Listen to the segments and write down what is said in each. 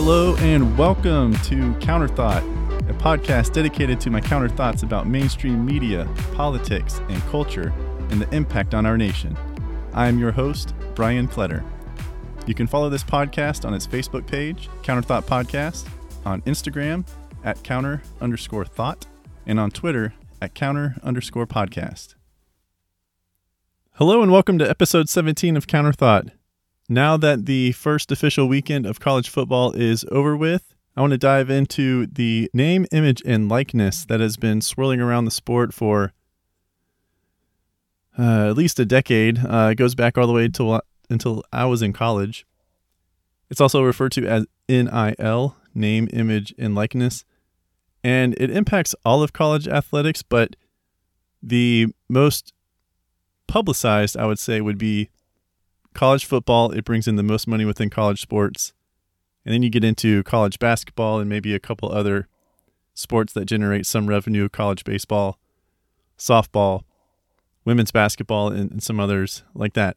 Hello and welcome to Counterthought, a podcast dedicated to my counter thoughts about mainstream media, politics, and culture and the impact on our nation. I am your host, Brian Kletter. You can follow this podcast on its Facebook page, Counterthought Podcast, on Instagram at counter underscore thought, and on Twitter at counter underscore podcast. Hello and welcome to episode 17 of Counterthought. Now that the first official weekend of college football is over with, I want to dive into the name, image, and likeness that has been swirling around the sport for uh, at least a decade. Uh, it goes back all the way until, until I was in college. It's also referred to as NIL, name, image, and likeness. And it impacts all of college athletics, but the most publicized, I would say, would be college football. It brings in the most money within college sports. And then you get into college basketball and maybe a couple other sports that generate some revenue college baseball, softball, women's basketball, and, and some others like that.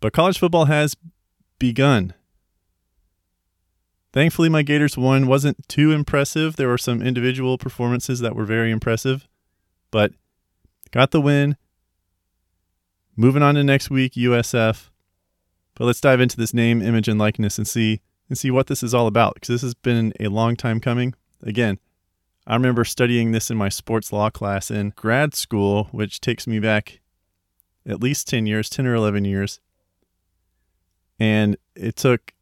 But college football has begun. Thankfully, my Gators won wasn't too impressive. There were some individual performances that were very impressive, but got the win. Moving on to next week, USF. But let's dive into this name, image, and likeness and see and see what this is all about because this has been a long time coming. Again, I remember studying this in my sports law class in grad school, which takes me back at least 10 years, 10 or 11 years. And it took,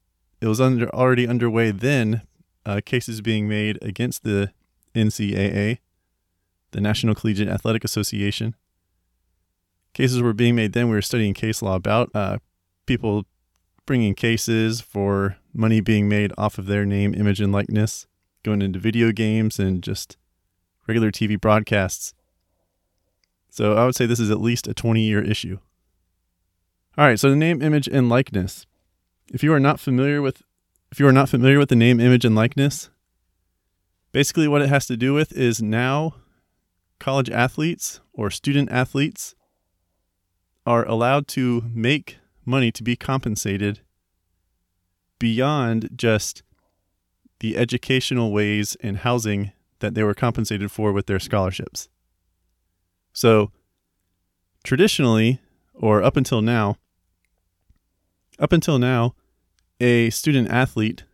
it was under, already underway then, uh, cases being made against the NCAA, the National Collegiate Athletic Association, cases were being made then. We were studying case law about uh, people bringing cases for money being made off of their name, image, and likeness, going into video games and just regular TV broadcasts. So I would say this is at least a 20 year issue. All right, so the name, image, and likeness. If you are not familiar with if you are not familiar with the name, image, and likeness, basically what it has to do with is now college athletes or student athletes are allowed to make money to be compensated beyond just the educational ways and housing that they were compensated for with their scholarships. So, traditionally, or up until now, up until now, a student athlete,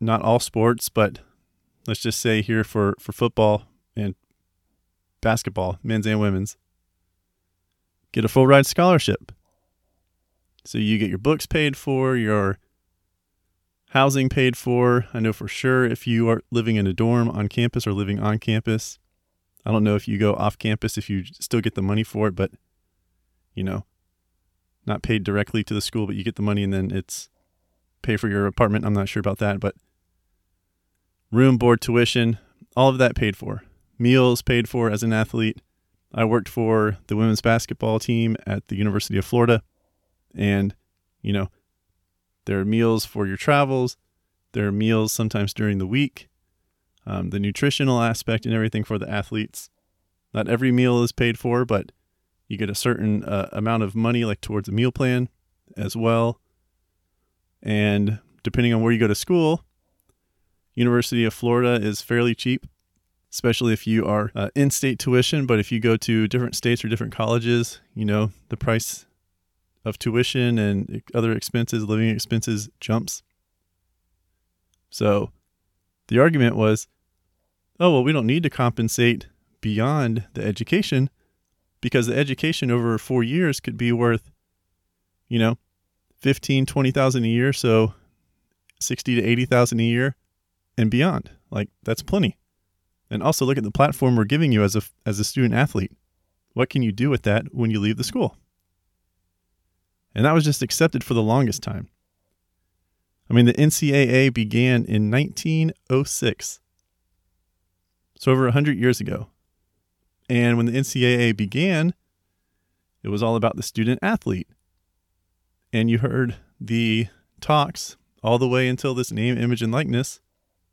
not all sports, but let's just say here for, for football and basketball, men's and women's, get a full ride scholarship. So you get your books paid for, your housing paid for. I know for sure if you are living in a dorm on campus or living on campus. I don't know if you go off campus if you still get the money for it, but you know, not paid directly to the school, but you get the money and then it's pay for your apartment. I'm not sure about that, but room, board, tuition, all of that paid for. Meals paid for as an athlete. I worked for the women's basketball team at the University of Florida. And, you know, there are meals for your travels, there are meals sometimes during the week, um, the nutritional aspect and everything for the athletes. Not every meal is paid for, but you get a certain uh, amount of money, like towards a meal plan as well. And depending on where you go to school, University of Florida is fairly cheap especially if you are uh, in state tuition. But if you go to different states or different colleges, you know, the price of tuition and other expenses, living expenses jumps. So the argument was, oh, well, we don't need to compensate beyond the education because the education over four years could be worth, you know, 15, 20,000 a year. So 60 to 80,000 a year and beyond. Like that's plenty. And also look at the platform we're giving you as a, as a student athlete. What can you do with that when you leave the school? And that was just accepted for the longest time. I mean, the NCAA began in 1906, so over 100 years ago. And when the NCAA began, it was all about the student athlete. And you heard the talks all the way until this name, image, and likeness,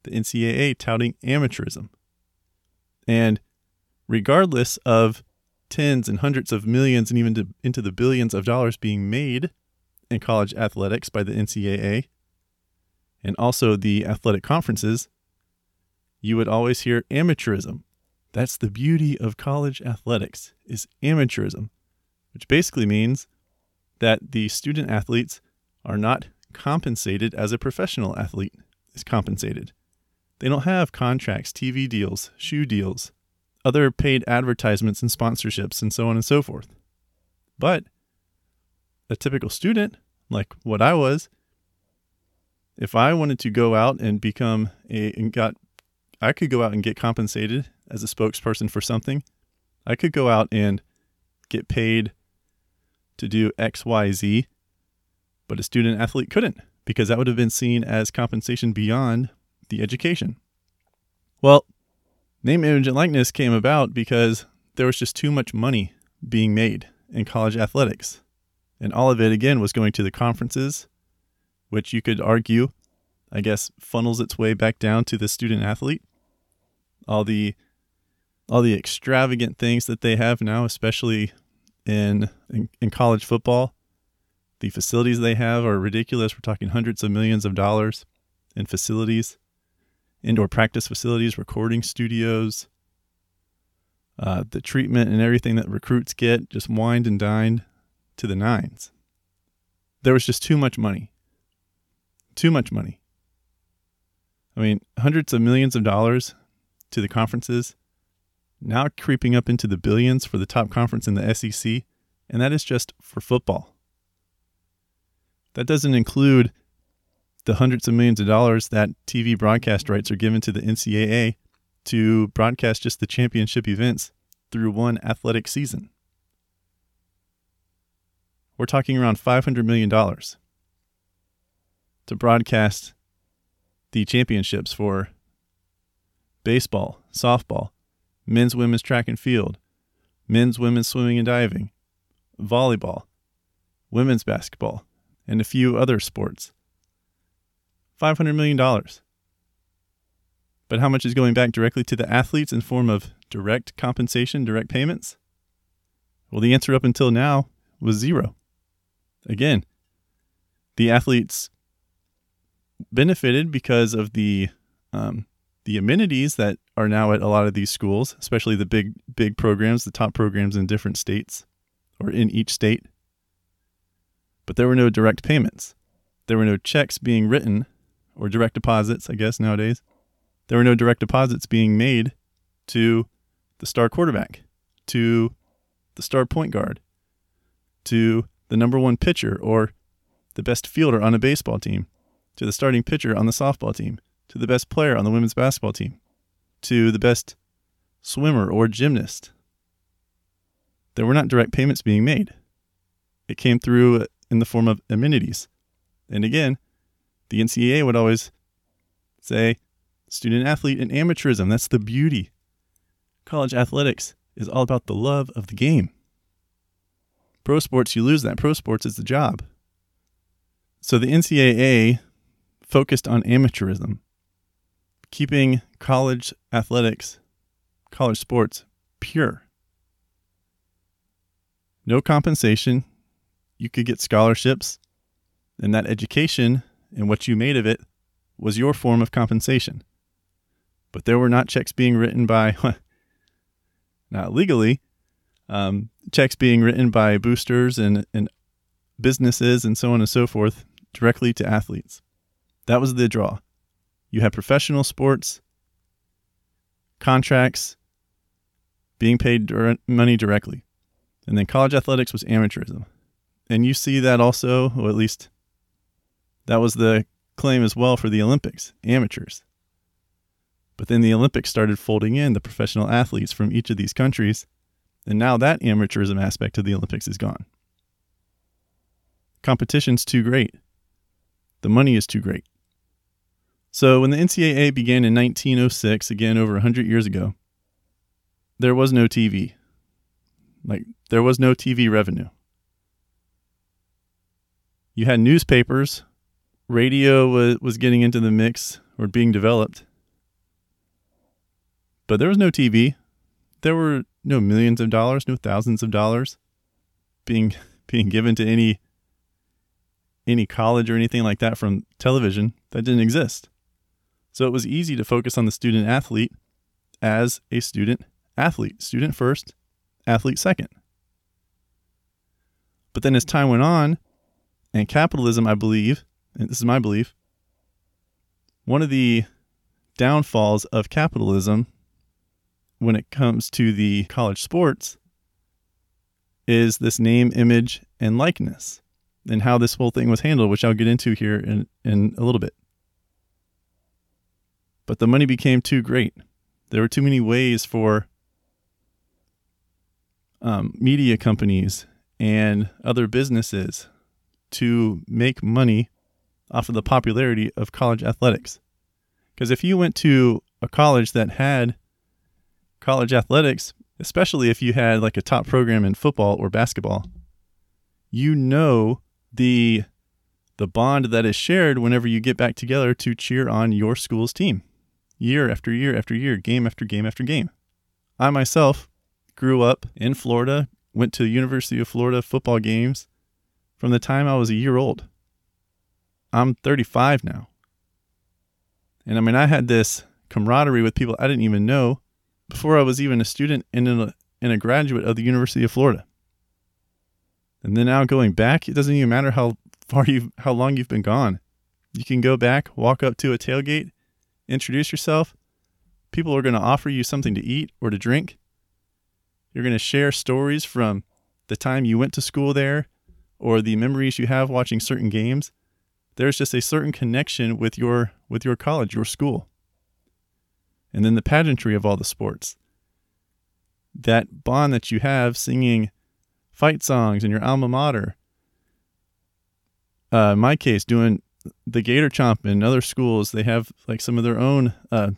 the NCAA touting amateurism. And regardless of tens and hundreds of millions and even to, into the billions of dollars being made in college athletics by the NCAA, and also the athletic conferences, you would always hear amateurism. That's the beauty of college athletics is amateurism, which basically means that the student athletes are not compensated as a professional athlete is compensated. They don't have contracts, TV deals, shoe deals, other paid advertisements and sponsorships, and so on and so forth. But a typical student, like what I was, if I wanted to go out and become a and got I could go out and get compensated as a spokesperson for something. I could go out and get paid to do XYZ, but a student athlete couldn't because that would have been seen as compensation beyond the education. Well, name, image, and likeness came about because there was just too much money being made in college athletics. And all of it, again, was going to the conferences, which you could argue, I guess, funnels its way back down to the student athlete. All the all the extravagant things that they have now, especially in, in, in college football. The facilities they have are ridiculous. We're talking hundreds of millions of dollars in facilities, indoor practice facilities, recording studios, uh, the treatment and everything that recruits get, just wined and dined to the nines. There was just too much money. Too much money. I mean, hundreds of millions of dollars to the conferences now creeping up into the billions for the top conference in the SEC, and that is just for football. That doesn't include the hundreds of millions of dollars that TV broadcast rights are given to the NCAA to broadcast just the championship events through one athletic season. We're talking around $500 million to broadcast the championships for baseball, softball, men's, women's track and field, men's, women's swimming and diving, volleyball, women's basketball, and a few other sports. $500 million. But how much is going back directly to the athletes in form of direct compensation, direct payments? Well, the answer up until now was zero. Again, the athletes benefited because of the um, the amenities that are now at a lot of these schools, especially the big big programs, the top programs in different states or in each state. But there were no direct payments. There were no checks being written or direct deposits, I guess nowadays. There were no direct deposits being made to the star quarterback, to the star point guard, to the number 1 pitcher or the best fielder on a baseball team, to the starting pitcher on the softball team to the best player on the women's basketball team, to the best swimmer or gymnast. There were not direct payments being made. It came through in the form of amenities. And again, the NCAA would always say student athlete and amateurism. That's the beauty. College athletics is all about the love of the game. Pro sports, you lose that. Pro sports is the job. So the NCAA focused on amateurism keeping college athletics, college sports pure. No compensation. You could get scholarships, and that education and what you made of it was your form of compensation. But there were not checks being written by, not legally, um, checks being written by boosters and, and businesses and so on and so forth directly to athletes. That was the draw. You have professional sports, contracts, being paid money directly. And then college athletics was amateurism. And you see that also, or at least that was the claim as well for the Olympics amateurs. But then the Olympics started folding in the professional athletes from each of these countries. And now that amateurism aspect of the Olympics is gone. Competition's too great. The money is too great. So, when the NCAA began in 1906, again over 100 years ago, there was no TV. Like, there was no TV revenue. You had newspapers, radio was, was getting into the mix or being developed, but there was no TV. There were no millions of dollars, no thousands of dollars being being given to any any college or anything like that from television. That didn't exist. So it was easy to focus on the student athlete as a student athlete, student first, athlete second. But then as time went on, and capitalism, I believe, this is my belief, one of the downfalls of capitalism when it comes to the college sports is this name, image, and likeness, and how this whole thing was handled, which I'll get into here in, in a little bit. But the money became too great. There were too many ways for um, media companies and other businesses to make money off of the popularity of college athletics. Because if you went to a college that had college athletics, especially if you had like a top program in football or basketball, you know the the bond that is shared whenever you get back together to cheer on your school's team year after year after year, game after game after game. I myself grew up in Florida, went to the University of Florida football games from the time I was a year old. I'm 35 now. And I mean, I had this camaraderie with people I didn't even know before I was even a student and a, and a graduate of the University of Florida. And then now going back, it doesn't even matter how far you how long you've been gone. You can go back, walk up to a tailgate, introduce yourself. People are going to offer you something to eat or to drink. You're going to share stories from the time you went to school there or the memories you have watching certain games. There's just a certain connection with your with your college, your school. And then the pageantry of all the sports. That bond that you have singing fight songs in your alma mater. Uh, in my case, doing the Gator Chomp and other schools, they have like some of their own uh,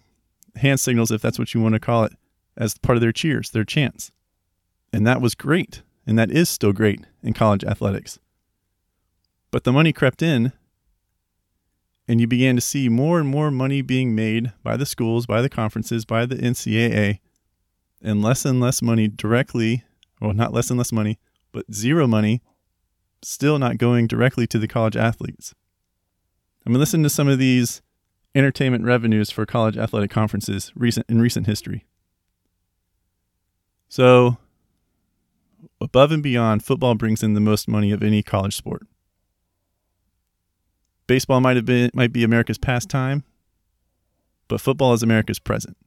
hand signals, if that's what you want to call it, as part of their cheers, their chants. And that was great. And that is still great in college athletics. But the money crept in, and you began to see more and more money being made by the schools, by the conferences, by the NCAA, and less and less money directly, well, not less and less money, but zero money still not going directly to the college athletes. I mean, listen to some of these entertainment revenues for college athletic conferences recent in recent history. So, above and beyond, football brings in the most money of any college sport. Baseball might have been might be America's pastime, but football is America's present.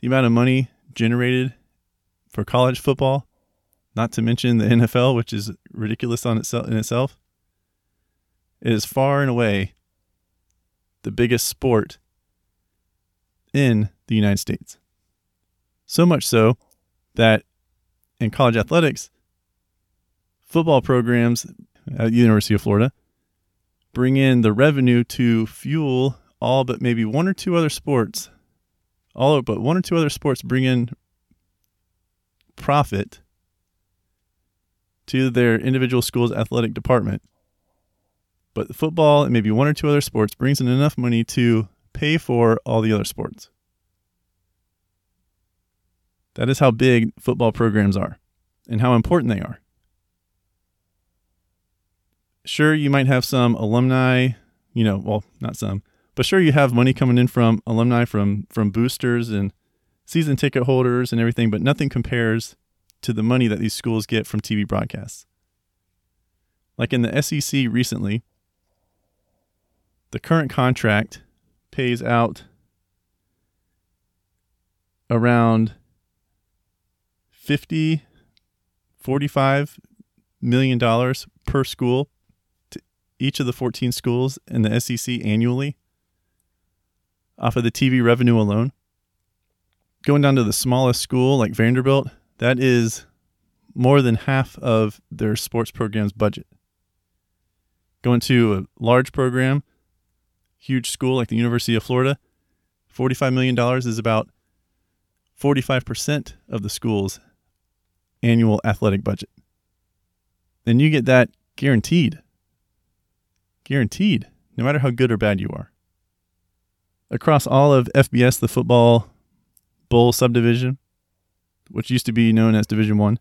The amount of money generated for college football, not to mention the NFL, which is ridiculous on itself in itself, is far and away the biggest sport in the United States. So much so that in college athletics, football programs at the University of Florida bring in the revenue to fuel all but maybe one or two other sports. All but one or two other sports bring in profit to their individual school's athletic department but football and maybe one or two other sports brings in enough money to pay for all the other sports. That is how big football programs are and how important they are. Sure, you might have some alumni, you know, well, not some, but sure you have money coming in from alumni from from boosters and season ticket holders and everything, but nothing compares to the money that these schools get from TV broadcasts. Like in the SEC recently, the current contract pays out around 50 45 million dollars per school each of the 14 schools in the SEC annually off of the TV revenue alone. Going down to the smallest school like Vanderbilt, that is more than half of their sports program's budget. Going to a large program huge school like the University of Florida, $45 million is about 45% of the school's annual athletic budget. Then you get that guaranteed. Guaranteed, no matter how good or bad you are. Across all of FBS, the football bowl subdivision, which used to be known as Division 1,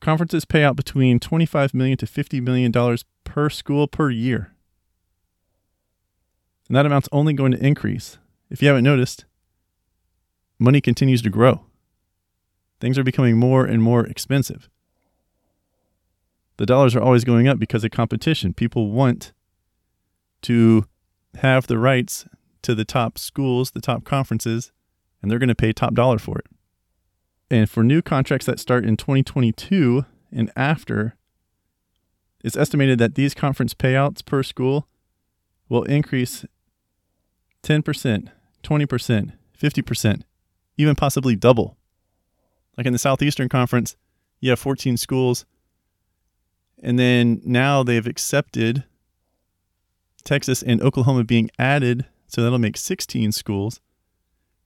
Conferences pay out between 25 million to 50 million dollars per school per year. And that amount's only going to increase. If you haven't noticed, money continues to grow. Things are becoming more and more expensive. The dollars are always going up because of competition. People want to have the rights to the top schools, the top conferences, and they're going to pay top dollar for it. And for new contracts that start in 2022 and after, it's estimated that these conference payouts per school will increase 10%, 20%, 50%, even possibly double. Like in the Southeastern Conference, you have 14 schools. And then now they've accepted Texas and Oklahoma being added. So that'll make 16 schools.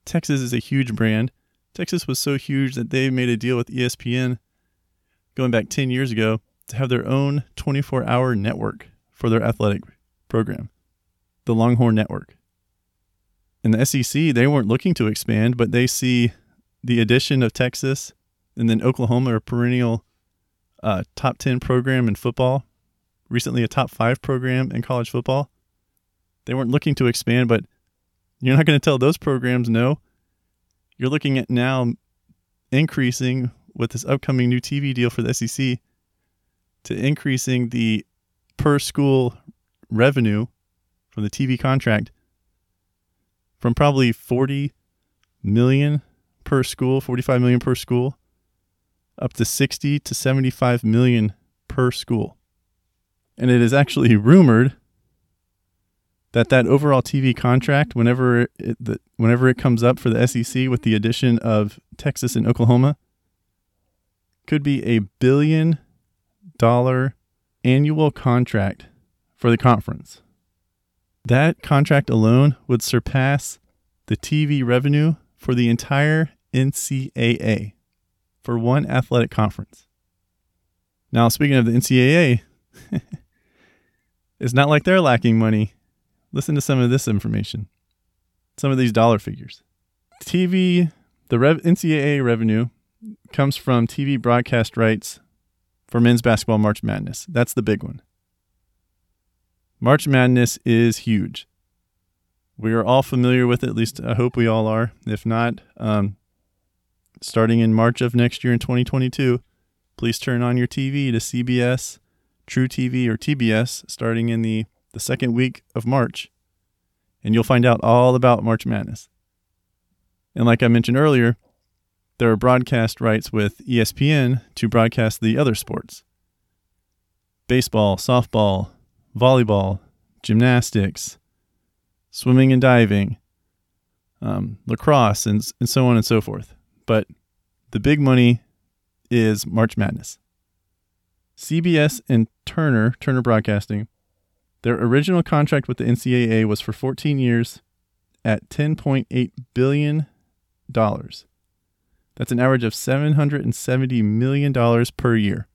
Texas is a huge brand. Texas was so huge that they made a deal with ESPN going back 10 years ago to have their own 24 hour network for their athletic program, the Longhorn Network. In the SEC, they weren't looking to expand, but they see the addition of Texas and then Oklahoma, a perennial uh, top 10 program in football, recently a top five program in college football. They weren't looking to expand, but you're not going to tell those programs no. You're looking at now increasing with this upcoming new TV deal for the SEC to increasing the per school revenue from the TV contract from probably 40 million per school, 45 million per school, up to 60 to 75 million per school. And it is actually rumored that that overall TV contract, whenever it, the, whenever it comes up for the SEC with the addition of Texas and Oklahoma, could be a billion dollar annual contract for the conference. That contract alone would surpass the TV revenue for the entire NCAA for one athletic conference. Now, speaking of the NCAA, it's not like they're lacking money. Listen to some of this information, some of these dollar figures. TV, the rev, NCAA revenue comes from TV broadcast rights for men's basketball March Madness. That's the big one. March Madness is huge. We are all familiar with it, at least I hope we all are. If not, um, starting in March of next year in 2022, please turn on your TV to CBS, truTV, or TBS starting in the, the second week of March, and you'll find out all about March Madness. And like I mentioned earlier, there are broadcast rights with ESPN to broadcast the other sports baseball, softball, volleyball, gymnastics, swimming and diving, um, lacrosse, and, and so on and so forth. But the big money is March Madness. CBS and Turner, Turner Broadcasting, their original contract with the NCAA was for 14 years at $10.8 billion. That's an average of $770 million per year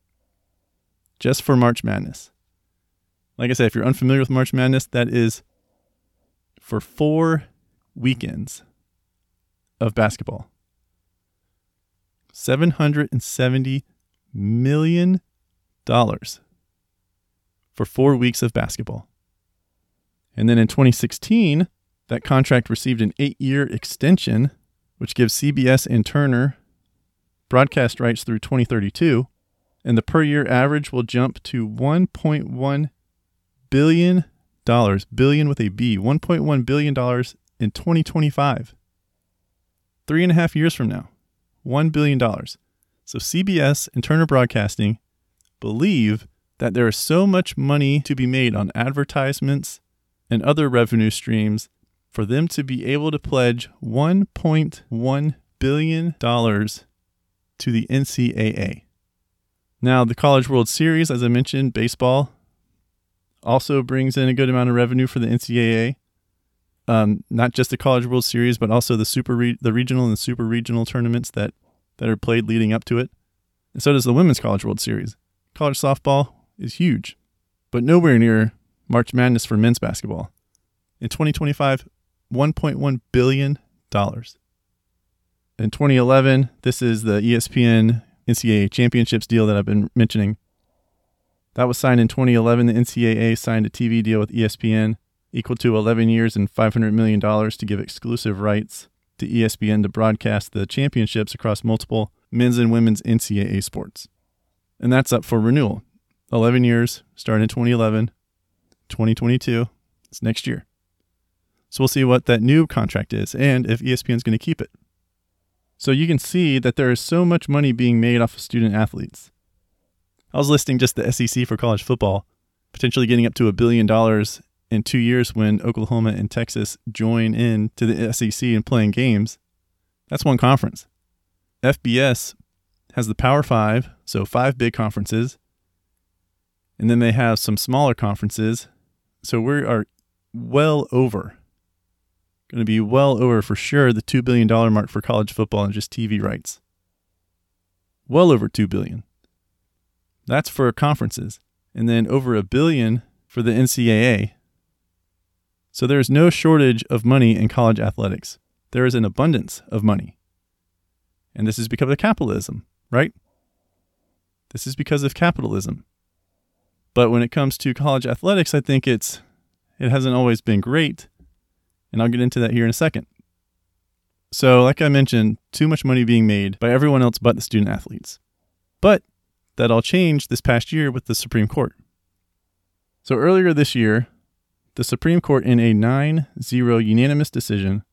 just for March Madness. Like I said, if you're unfamiliar with March Madness, that is for four weekends of basketball. $770 million for four weeks of basketball. And then in 2016, that contract received an eight year extension, which gives CBS and Turner broadcast rights through 2032. And the per year average will jump to 1.1 billion dollars, billion with a B, 1.1 billion dollars in 2025. Three and a half years from now, $1 billion. So CBS and Turner Broadcasting believe that there is so much money to be made on advertisements and other revenue streams for them to be able to pledge $1.1 billion to the NCAA. Now, the College World Series, as I mentioned, baseball also brings in a good amount of revenue for the NCAA. Um, not just the College World Series, but also the super re- the regional and the super regional tournaments that that are played leading up to it. And so does the Women's College World Series. College softball is huge, but nowhere near March Madness for men's basketball. In 2025, 1.1 billion dollars. In 2011, this is the ESPN NCAA championships deal that I've been mentioning. That was signed in 2011. The NCAA signed a TV deal with ESPN equal to 11 years and $500 million to give exclusive rights to ESPN to broadcast the championships across multiple men's and women's NCAA sports. And that's up for renewal. 11 years, starting in 2011, 2022. It's next year. So we'll see what that new contract is and if ESPN is going to keep it. So you can see that there is so much money being made off of student athletes. I was listing just the SEC for college football, potentially getting up to a billion dollars in two years when Oklahoma and Texas join in to the SEC and playing games. That's one conference. FBS has the Power Five, so five big conferences, and then they have some smaller conferences. So we are well over, going to be well over for sure the $2 billion mark for college football and just TV rights. Well over 2 billion. That's for conferences. And then over a billion for the NCAA. So there is no shortage of money in college athletics. There is an abundance of money. And this is because of capitalism, right? This is because of capitalism. But when it comes to college athletics, I think it's it hasn't always been great. And I'll get into that here in a second. So, like I mentioned, too much money being made by everyone else but the student athletes. But that all changed this past year with the Supreme Court. So, earlier this year, the Supreme Court, in a 9 0 unanimous decision,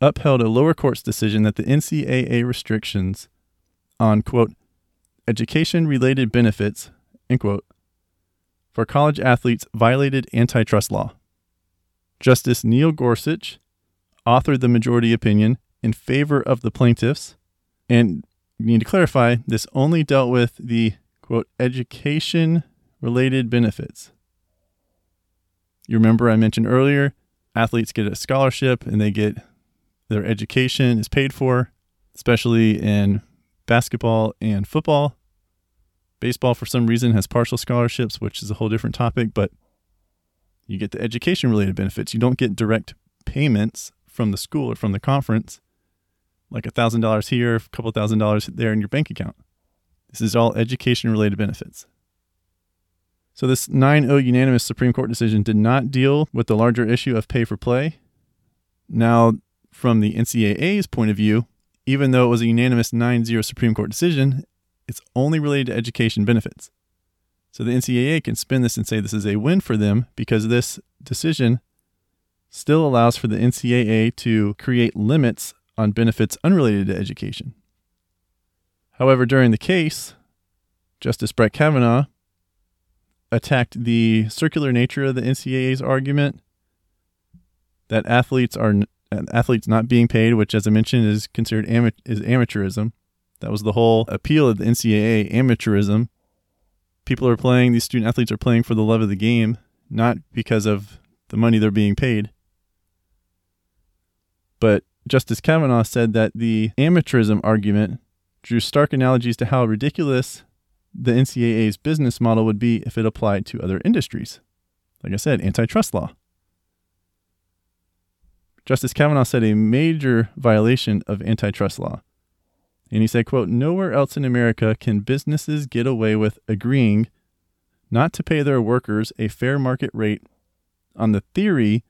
upheld a lower court's decision that the NCAA restrictions on, quote, education related benefits, end quote, for college athletes violated antitrust law. Justice Neil Gorsuch authored the majority opinion in favor of the plaintiffs, and you need to clarify this only dealt with the quote education related benefits. You remember I mentioned earlier, athletes get a scholarship and they get their education is paid for, especially in basketball and football. Baseball, for some reason, has partial scholarships, which is a whole different topic, but you get the education related benefits. You don't get direct payments from the school or from the conference, like a $1,000 here, a couple thousand dollars there in your bank account. This is all education related benefits. So, this 9 0 unanimous Supreme Court decision did not deal with the larger issue of pay for play. Now, from the NCAA's point of view, even though it was a unanimous 9 0 Supreme Court decision, it's only related to education benefits. So the NCAA can spin this and say this is a win for them because this decision still allows for the NCAA to create limits on benefits unrelated to education. However, during the case, Justice Brett Kavanaugh attacked the circular nature of the NCAA's argument that athletes are athletes not being paid, which, as I mentioned, is considered ama- is amateurism, that was the whole appeal of the NCAA amateurism. People are playing, these student athletes are playing for the love of the game, not because of the money they're being paid. But Justice Kavanaugh said that the amateurism argument drew stark analogies to how ridiculous the NCAA's business model would be if it applied to other industries. Like I said, antitrust law. Justice Kavanaugh said a major violation of antitrust law and he said, quote, Nowhere else in America can businesses get away with agreeing not to pay their workers a fair market rate on the theory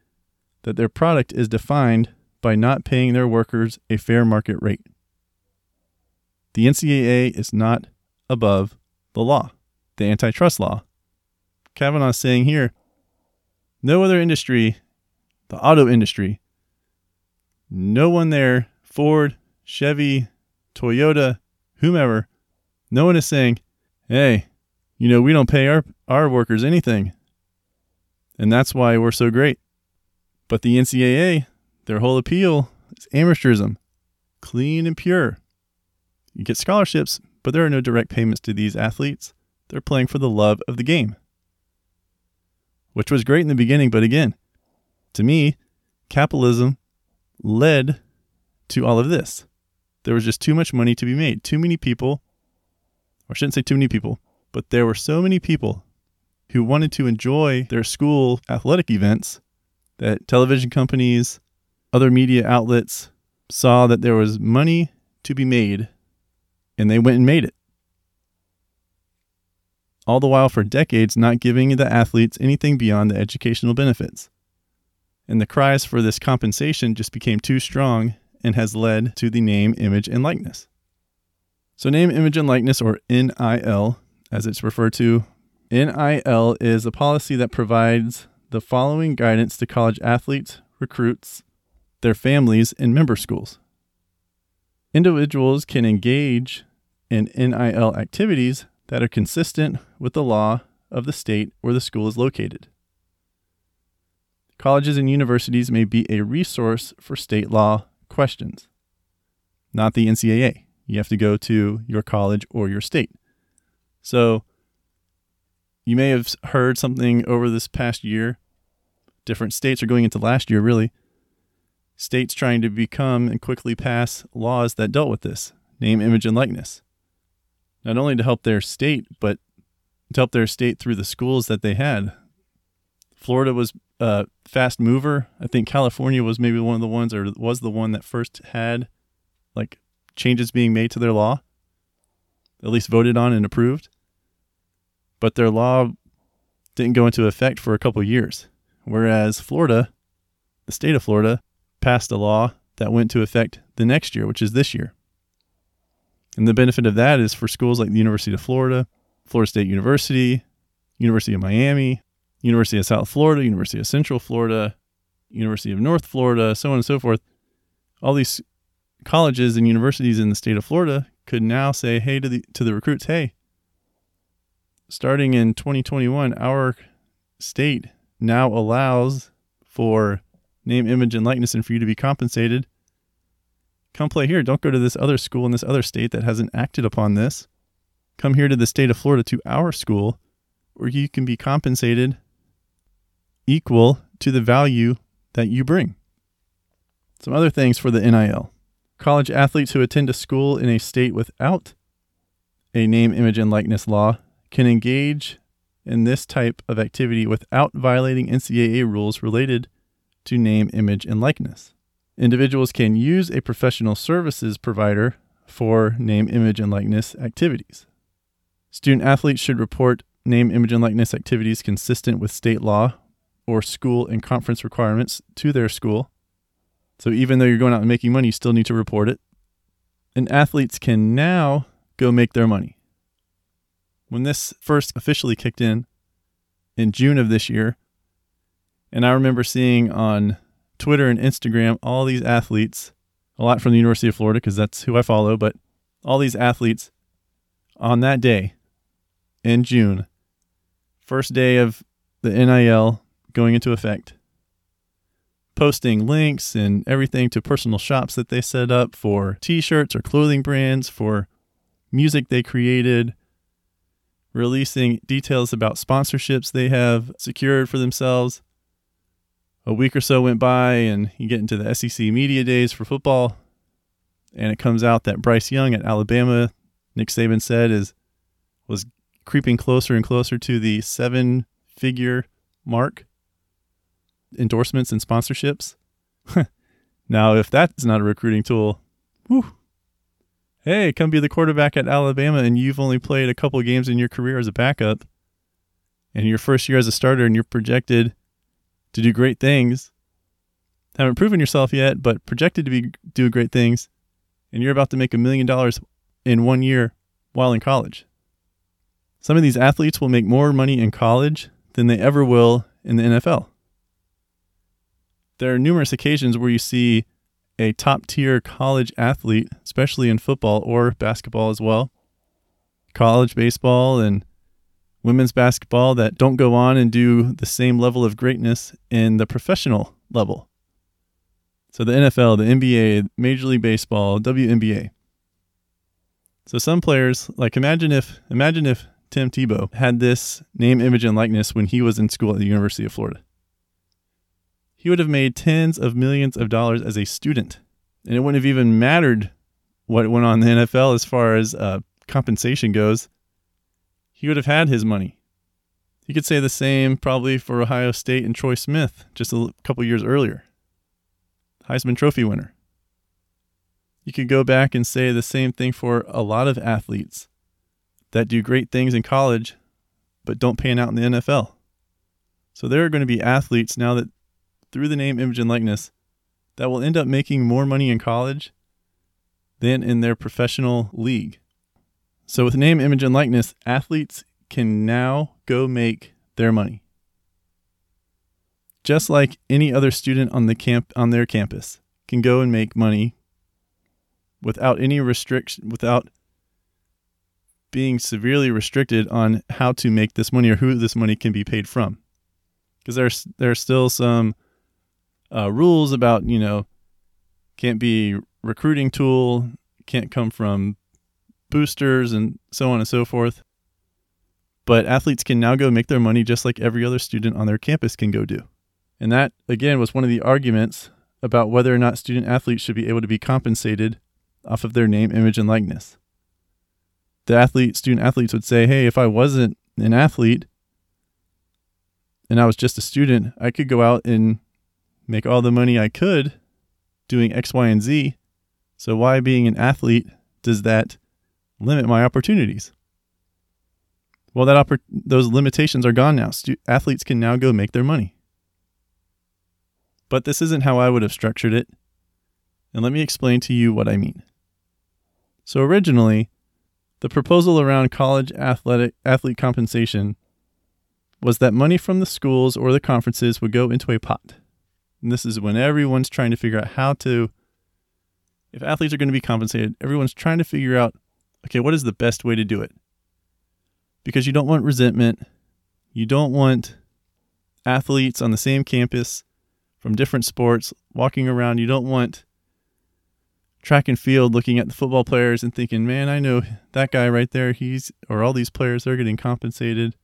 that their product is defined by not paying their workers a fair market rate. The NCAA is not above the law, the antitrust law. Kavanaugh is saying here no other industry, the auto industry, no one there, Ford, Chevy, Toyota, whomever, no one is saying, hey, you know, we don't pay our, our workers anything. And that's why we're so great. But the NCAA, their whole appeal is amateurism, clean and pure. You get scholarships, but there are no direct payments to these athletes. They're playing for the love of the game, which was great in the beginning. But again, to me, capitalism led to all of this. There was just too much money to be made. Too many people, or I shouldn't say too many people, but there were so many people who wanted to enjoy their school athletic events that television companies, other media outlets saw that there was money to be made And they went and made it. All the while for decades not giving the athletes anything beyond the educational benefits. And the cries for this compensation just became too strong and has led to the name, image, and likeness. So, name, image, and likeness, or NIL, as it's referred to, NIL is a policy that provides the following guidance to college athletes, recruits, their families, and member schools. Individuals can engage in NIL activities that are consistent with the law of the state where the school is located. Colleges and universities may be a resource for state law questions, not the NCAA. You have to go to your college or your state. So, you may have heard something over this past year. Different states are going into last year, really. States trying to become and quickly pass laws that dealt with this name, image, and likeness. Not only to help their state, but to help their state through the schools that they had. Florida was a fast mover. I think California was maybe one of the ones, or was the one that first had like changes being made to their law, at least voted on and approved but their law didn't go into effect for a couple years. Whereas Florida, the state of Florida, passed a law that went to effect the next year, which is this year. And the benefit of that is for schools like the University of Florida, Florida State University, University of Miami, University of South Florida, University of Central Florida, University of North Florida, so on and so forth. All these colleges and universities in the state of Florida could now say, hey, to the to the recruits, hey, starting in 2021, our state now allows for name, image, and likeness and for you to be compensated. Come play here. Don't go to this other school in this other state that hasn't acted upon this. Come here to the state of Florida to our school where you can be compensated equal to the value that you bring. Some other things for the NIL college athletes who attend a school in a state without a name, image, and likeness law can engage in this type of activity without violating NCAA rules related to name, image, and likeness. Individuals can use a professional services provider for name, image, and likeness activities. Student athletes should report name, image, and likeness activities consistent with state law or school and conference requirements to their school. So even though you're going out and making money, you still need to report it. And athletes can now go make their money. When this first officially kicked in in June of this year, and I remember seeing on Twitter and Instagram all these athletes, a lot from the University of Florida because that's who I follow, but all these athletes on that day in June, first day of the NIL going into effect, posting links and everything to personal shops that they set up for t shirts or clothing brands, for music they created, releasing details about sponsorships they have secured for themselves. A week or so went by, and you get into the SEC media days for football, and it comes out that Bryce Young at Alabama, Nick Saban said, is was creeping closer and closer to the seven-figure mark endorsements and sponsorships. now, if that's not a recruiting tool, whew, hey, come be the quarterback at Alabama and you've only played a couple games in your career as a backup and your first year as a starter and you're projected to do great things. Haven't proven yourself yet, but projected to be do great things and you're about to make a million dollars in one year while in college. Some of these athletes will make more money in college than they ever will in the NFL. There are numerous occasions where you see a top tier college athlete, especially in football or basketball as well, college baseball and women's basketball that don't go on and do the same level of greatness in the professional level. So the NFL, the NBA, Major League Baseball, WNBA. So some players, like imagine if imagine if Tim Tebow had this name, image, and likeness when he was in school at the University of Florida he would have made tens of millions of dollars as a student. And it wouldn't have even mattered what went on in the NFL as far as uh, compensation goes. He would have had his money. You could say the same probably for Ohio State and Troy Smith just a couple years earlier. Heisman Trophy winner. You could go back and say the same thing for a lot of athletes that do great things in college but don't pan out in the NFL. So there are going to be athletes now that through the name, image, and likeness that will end up making more money in college than in their professional league. So with name, image, and likeness, athletes can now go make their money. Just like any other student on the camp on their campus can go and make money without any restriction without being severely restricted on how to make this money or who this money can be paid from. Because there's there's still some uh, rules about you know can't be recruiting tool, can't come from boosters and so on and so forth. But athletes can now go make their money just like every other student on their campus can go do. And that again was one of the arguments about whether or not student athletes should be able to be compensated off of their name, image, and likeness. The athlete, student athletes would say, Hey, if I wasn't an athlete and I was just a student, I could go out and make all the money I could doing X, Y, and Z. So, why being an athlete does that limit my opportunities? Well, that oppor- those limitations are gone now. Stu- athletes can now go make their money. But this isn't how I would have structured it. And let me explain to you what I mean. So originally, the proposal around college athletic athlete compensation was that money from the schools or the conferences would go into a pot. And this is when everyone's trying to figure out how to if athletes are going to be compensated, everyone's trying to figure out okay, what is the best way to do it? Because you don't want resentment. You don't want athletes on the same campus from different sports walking around. You don't want track and field looking at the football players and thinking, man, I know that guy right there, he's, or all these players, they're getting compensated,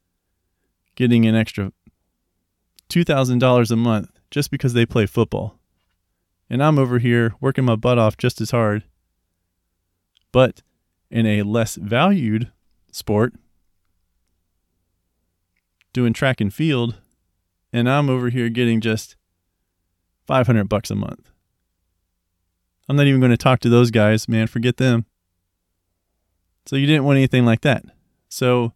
getting an extra $2,000 a month just because they play football. And I'm over here working my butt off just as hard, but in a less valued sport, doing track and field, and I'm over here getting just 500 bucks a month. I'm not even going to talk to those guys, man. Forget them. So you didn't want anything like that. So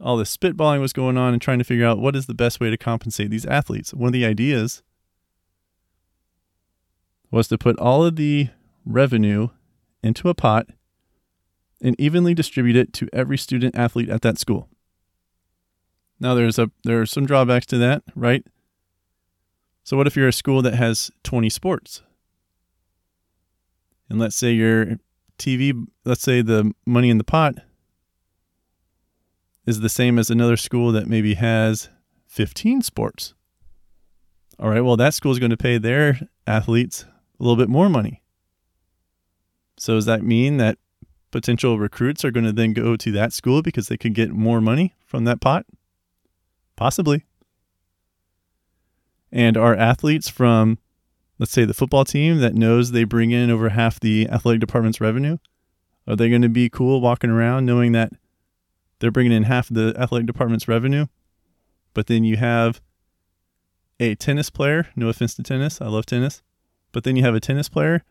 all this spitballing was going on and trying to figure out what is the best way to compensate these athletes. One of the ideas was to put all of the revenue into a pot and evenly distribute it to every student athlete at that school. Now there's a there are some drawbacks to that, right? So what if you're a school that has 20 sports? and let's say your TV, let's say the money in the pot is the same as another school that maybe has 15 sports. All right, well, that school is going to pay their athletes a little bit more money. So, does that mean that potential recruits are going to then go to that school because they could get more money from that pot? Possibly. And are athletes from let's say the football team that knows they bring in over half the athletic department's revenue, are they going to be cool walking around knowing that they're bringing in half of the athletic department's revenue? But then you have a tennis player, no offense to tennis, I love tennis, but then you have a tennis player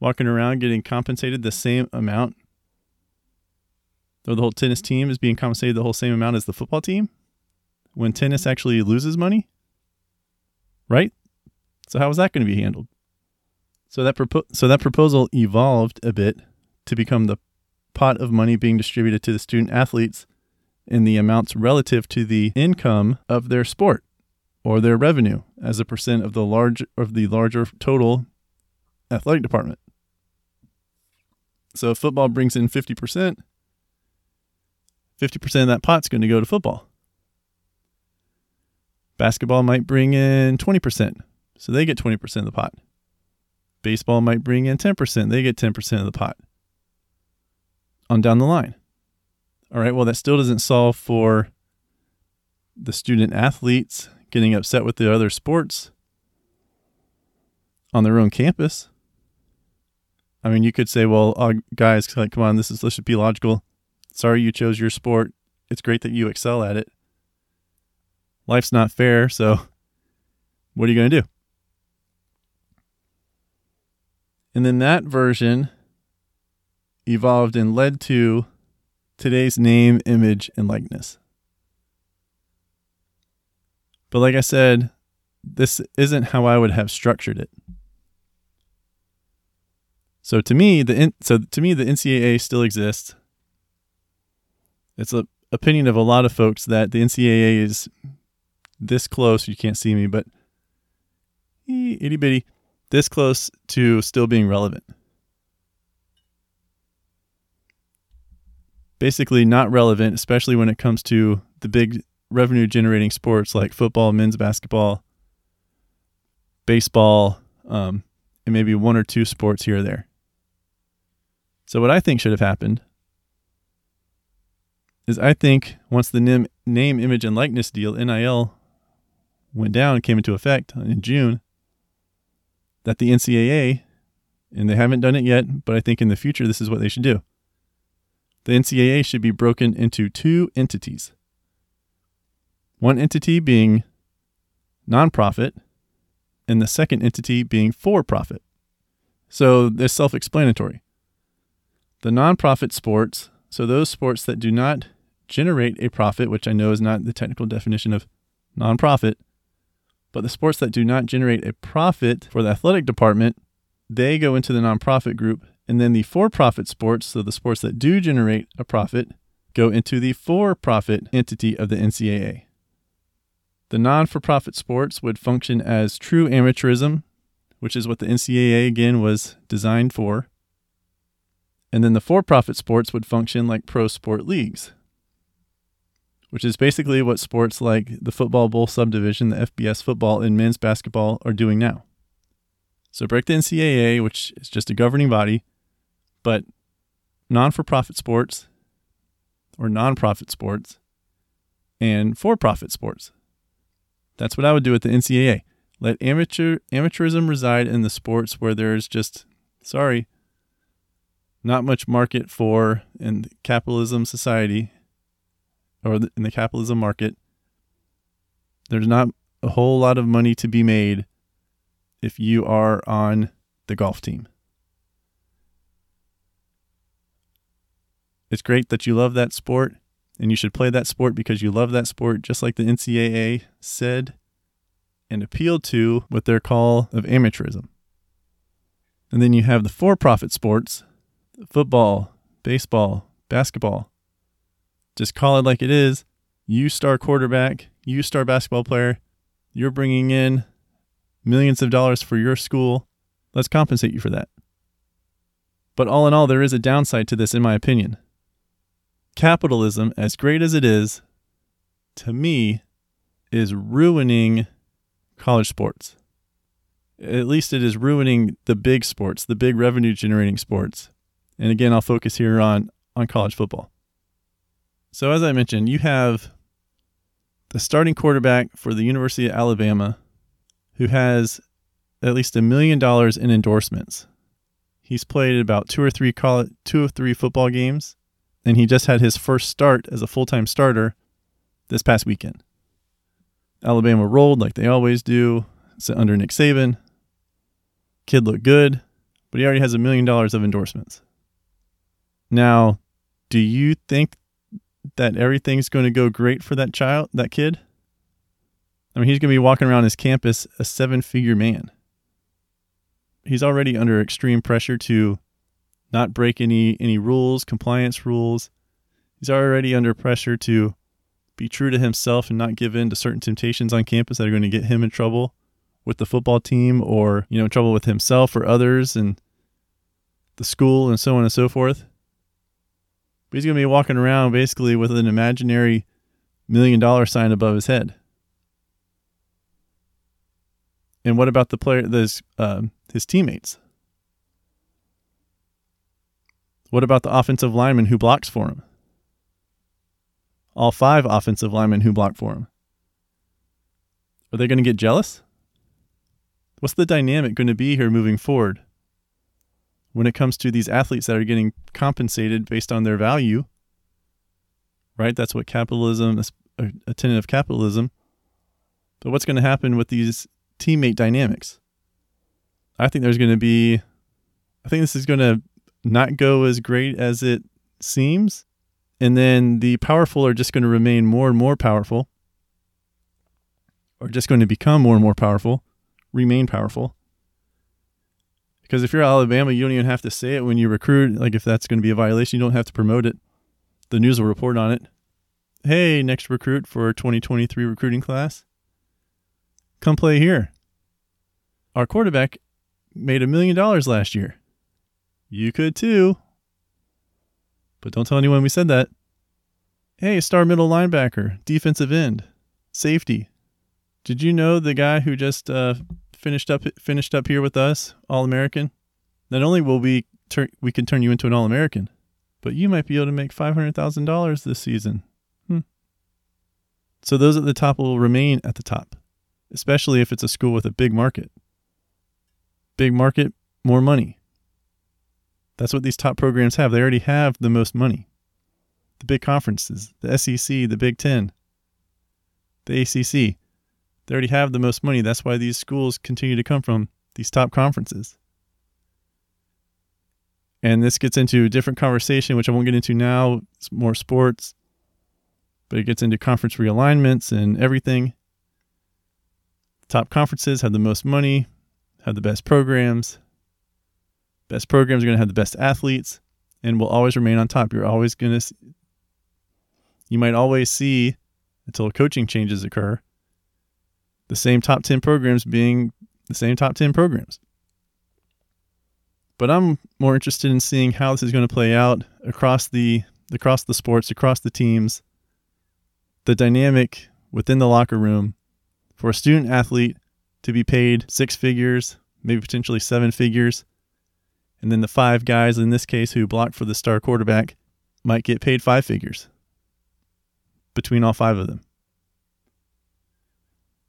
walking around getting compensated the same amount. Though the whole tennis team is being compensated the whole same amount as the football team when tennis actually loses money. Right? So how was that going to be handled? So that propo- so that proposal evolved a bit to become the pot of money being distributed to the student athletes in the amounts relative to the income of their sport or their revenue as a percent of the large of the larger total athletic department. So if football brings in 50%, 50% of that pot's going to go to football. Basketball might bring in 20%. So they get 20% of the pot. Baseball might bring in 10%. They get 10% of the pot. On down the line. All right, well, that still doesn't solve for the student athletes getting upset with the other sports on their own campus. I mean, you could say, well, uh, guys, come on, this is, let's just be logical. Sorry you chose your sport. It's great that you excel at it. Life's not fair, so what are you going to do? And then that version evolved and led to today's name, image, and likeness. But like I said, this isn't how I would have structured it. So to me, the so to me the NCAA still exists. It's a opinion of a lot of folks that the NCAA is this close. You can't see me, but itty bitty, this close to still being relevant. Basically, not relevant, especially when it comes to the big revenue generating sports like football, men's basketball, baseball, um, and maybe one or two sports here or there. So, what I think should have happened is I think once the name, name, image, and likeness deal, NIL, went down, came into effect in June, that the NCAA, and they haven't done it yet, but I think in the future this is what they should do. The NCAA should be broken into two entities. One entity being nonprofit, and the second entity being for profit. So they're self explanatory. The nonprofit sports, so those sports that do not generate a profit, which I know is not the technical definition of nonprofit, but the sports that do not generate a profit for the athletic department, they go into the nonprofit group. And then the for profit sports, so the sports that do generate a profit, go into the for profit entity of the NCAA. The non for profit sports would function as true amateurism, which is what the NCAA again was designed for. And then the for profit sports would function like pro sport leagues, which is basically what sports like the Football Bowl subdivision, the FBS football, and men's basketball are doing now. So break the NCAA, which is just a governing body, but non for profit sports or non profit sports and for profit sports. That's what I would do with the NCAA. Let amateur amateurism reside in the sports where there's just sorry, not much market for in capitalism society or in the capitalism market. There's not a whole lot of money to be made if you are on the golf team. It's great that you love that sport and you should play that sport because you love that sport, just like the NCAA said and appealed to with their call of amateurism. And then you have the for profit sports football, baseball, basketball. Just call it like it is. You star quarterback, you star basketball player, you're bringing in millions of dollars for your school. Let's compensate you for that. But all in all, there is a downside to this, in my opinion capitalism, as great as it is, to me, is ruining college sports. At least it is ruining the big sports, the big revenue generating sports. And again, I'll focus here on, on college football. So, as I mentioned, you have the starting quarterback for the University of Alabama who has at least a million dollars in endorsements. He's played about two or three college, two or three football games and he just had his first start as a full time starter this past weekend. Alabama rolled like they always do under Nick Saban. Kid looked good, but he already has a million dollars of endorsements. Now, do you think that everything's going to go great for that child, that kid? I mean, he's going to be walking around his campus a seven figure man. He's already under extreme pressure to not break any any rules, compliance rules. He's already under pressure to be true to himself and not give in to certain temptations on campus that are going to get him in trouble with the football team or, you know, in trouble with himself or others and the school and so on and so forth. But he's going to be walking around basically with an imaginary million dollar sign above his head. And what about the player, those, um, his teammates? What about the offensive lineman who blocks for him? All five offensive linemen who block for him. Are they going to get jealous? What's the dynamic going to be here moving forward when it comes to these athletes that are getting compensated based on their value? Right? That's what capitalism, a tenet of capitalism. But what's going to happen with these teammate dynamics? I think there's going to be, I think this is going to not go as great as it seems. And then the powerful are just going to remain more and more powerful, or just going to become more and more powerful, remain powerful. Because if you're Alabama, you don't even have to say it when you recruit. Like if that's going to be a violation, you don't have to promote it. The news will report on it. Hey, next recruit for 2023 recruiting class, come play here. Our quarterback made a million dollars last year. You could too. But don't tell anyone we said that. Hey, star middle linebacker, defensive end, safety. Did you know the guy who just uh, finished up finished up here with us, All American? Not only will we turn we can turn you into an All American, but you might be able to make five hundred thousand dollars this season. Hmm. So those at the top will remain at the top, especially if it's a school with a big market. Big market, more money. That's what these top programs have. They already have the most money. The big conferences, the SEC, the Big Ten, the ACC, they already have the most money. That's why these schools continue to come from these top conferences. And this gets into a different conversation, which I won't get into now. It's more sports, but it gets into conference realignments and everything. Top conferences have the most money, have the best programs. Best programs are going to have the best athletes and will always remain on top. You're always going to, you might always see until coaching changes occur, the same top 10 programs being the same top 10 programs. But I'm more interested in seeing how this is going to play out across the across the sports, across the teams, the dynamic within the locker room for a student athlete to be paid six figures, maybe potentially seven figures. And then the five guys in this case who blocked for the star quarterback might get paid five figures between all five of them.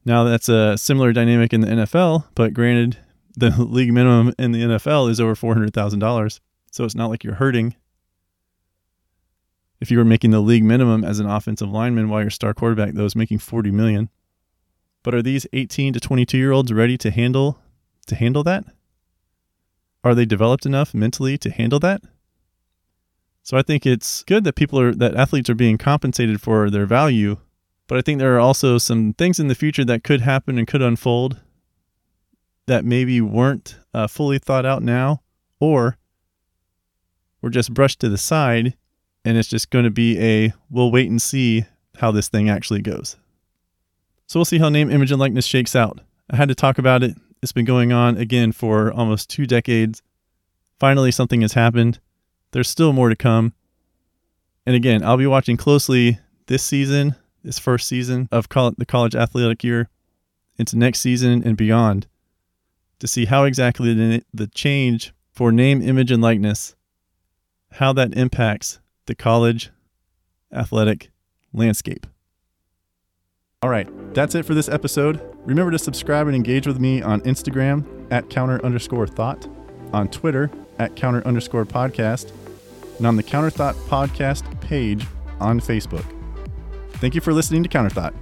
Now, that's a similar dynamic in the NFL, but granted, the league minimum in the NFL is over $400,000. So it's not like you're hurting. If you were making the league minimum as an offensive lineman while your star quarterback, though, is making 40 million, but are these 18 to 22 year olds ready to handle to handle that? Are they developed enough mentally to handle that? So I think it's good that people are that athletes are being compensated for their value, but I think there are also some things in the future that could happen and could unfold that maybe weren't uh, fully thought out now or were just brushed to the side and it's just going to be a we'll wait and see how this thing actually goes. So we'll see how name, image, and likeness shakes out. I had to talk about it. It's been going on again for almost two decades. Finally, something has happened. There's still more to come. And again, I'll be watching closely this season, this first season of the college athletic year, into next season and beyond to see how exactly the change for name, image, and likeness, how that impacts the college athletic landscape. All right, that's it for this episode. Remember to subscribe and engage with me on Instagram at counter underscore thought, on Twitter at counter underscore podcast, and on the Counter Thought podcast page on Facebook. Thank you for listening to Counter Thought.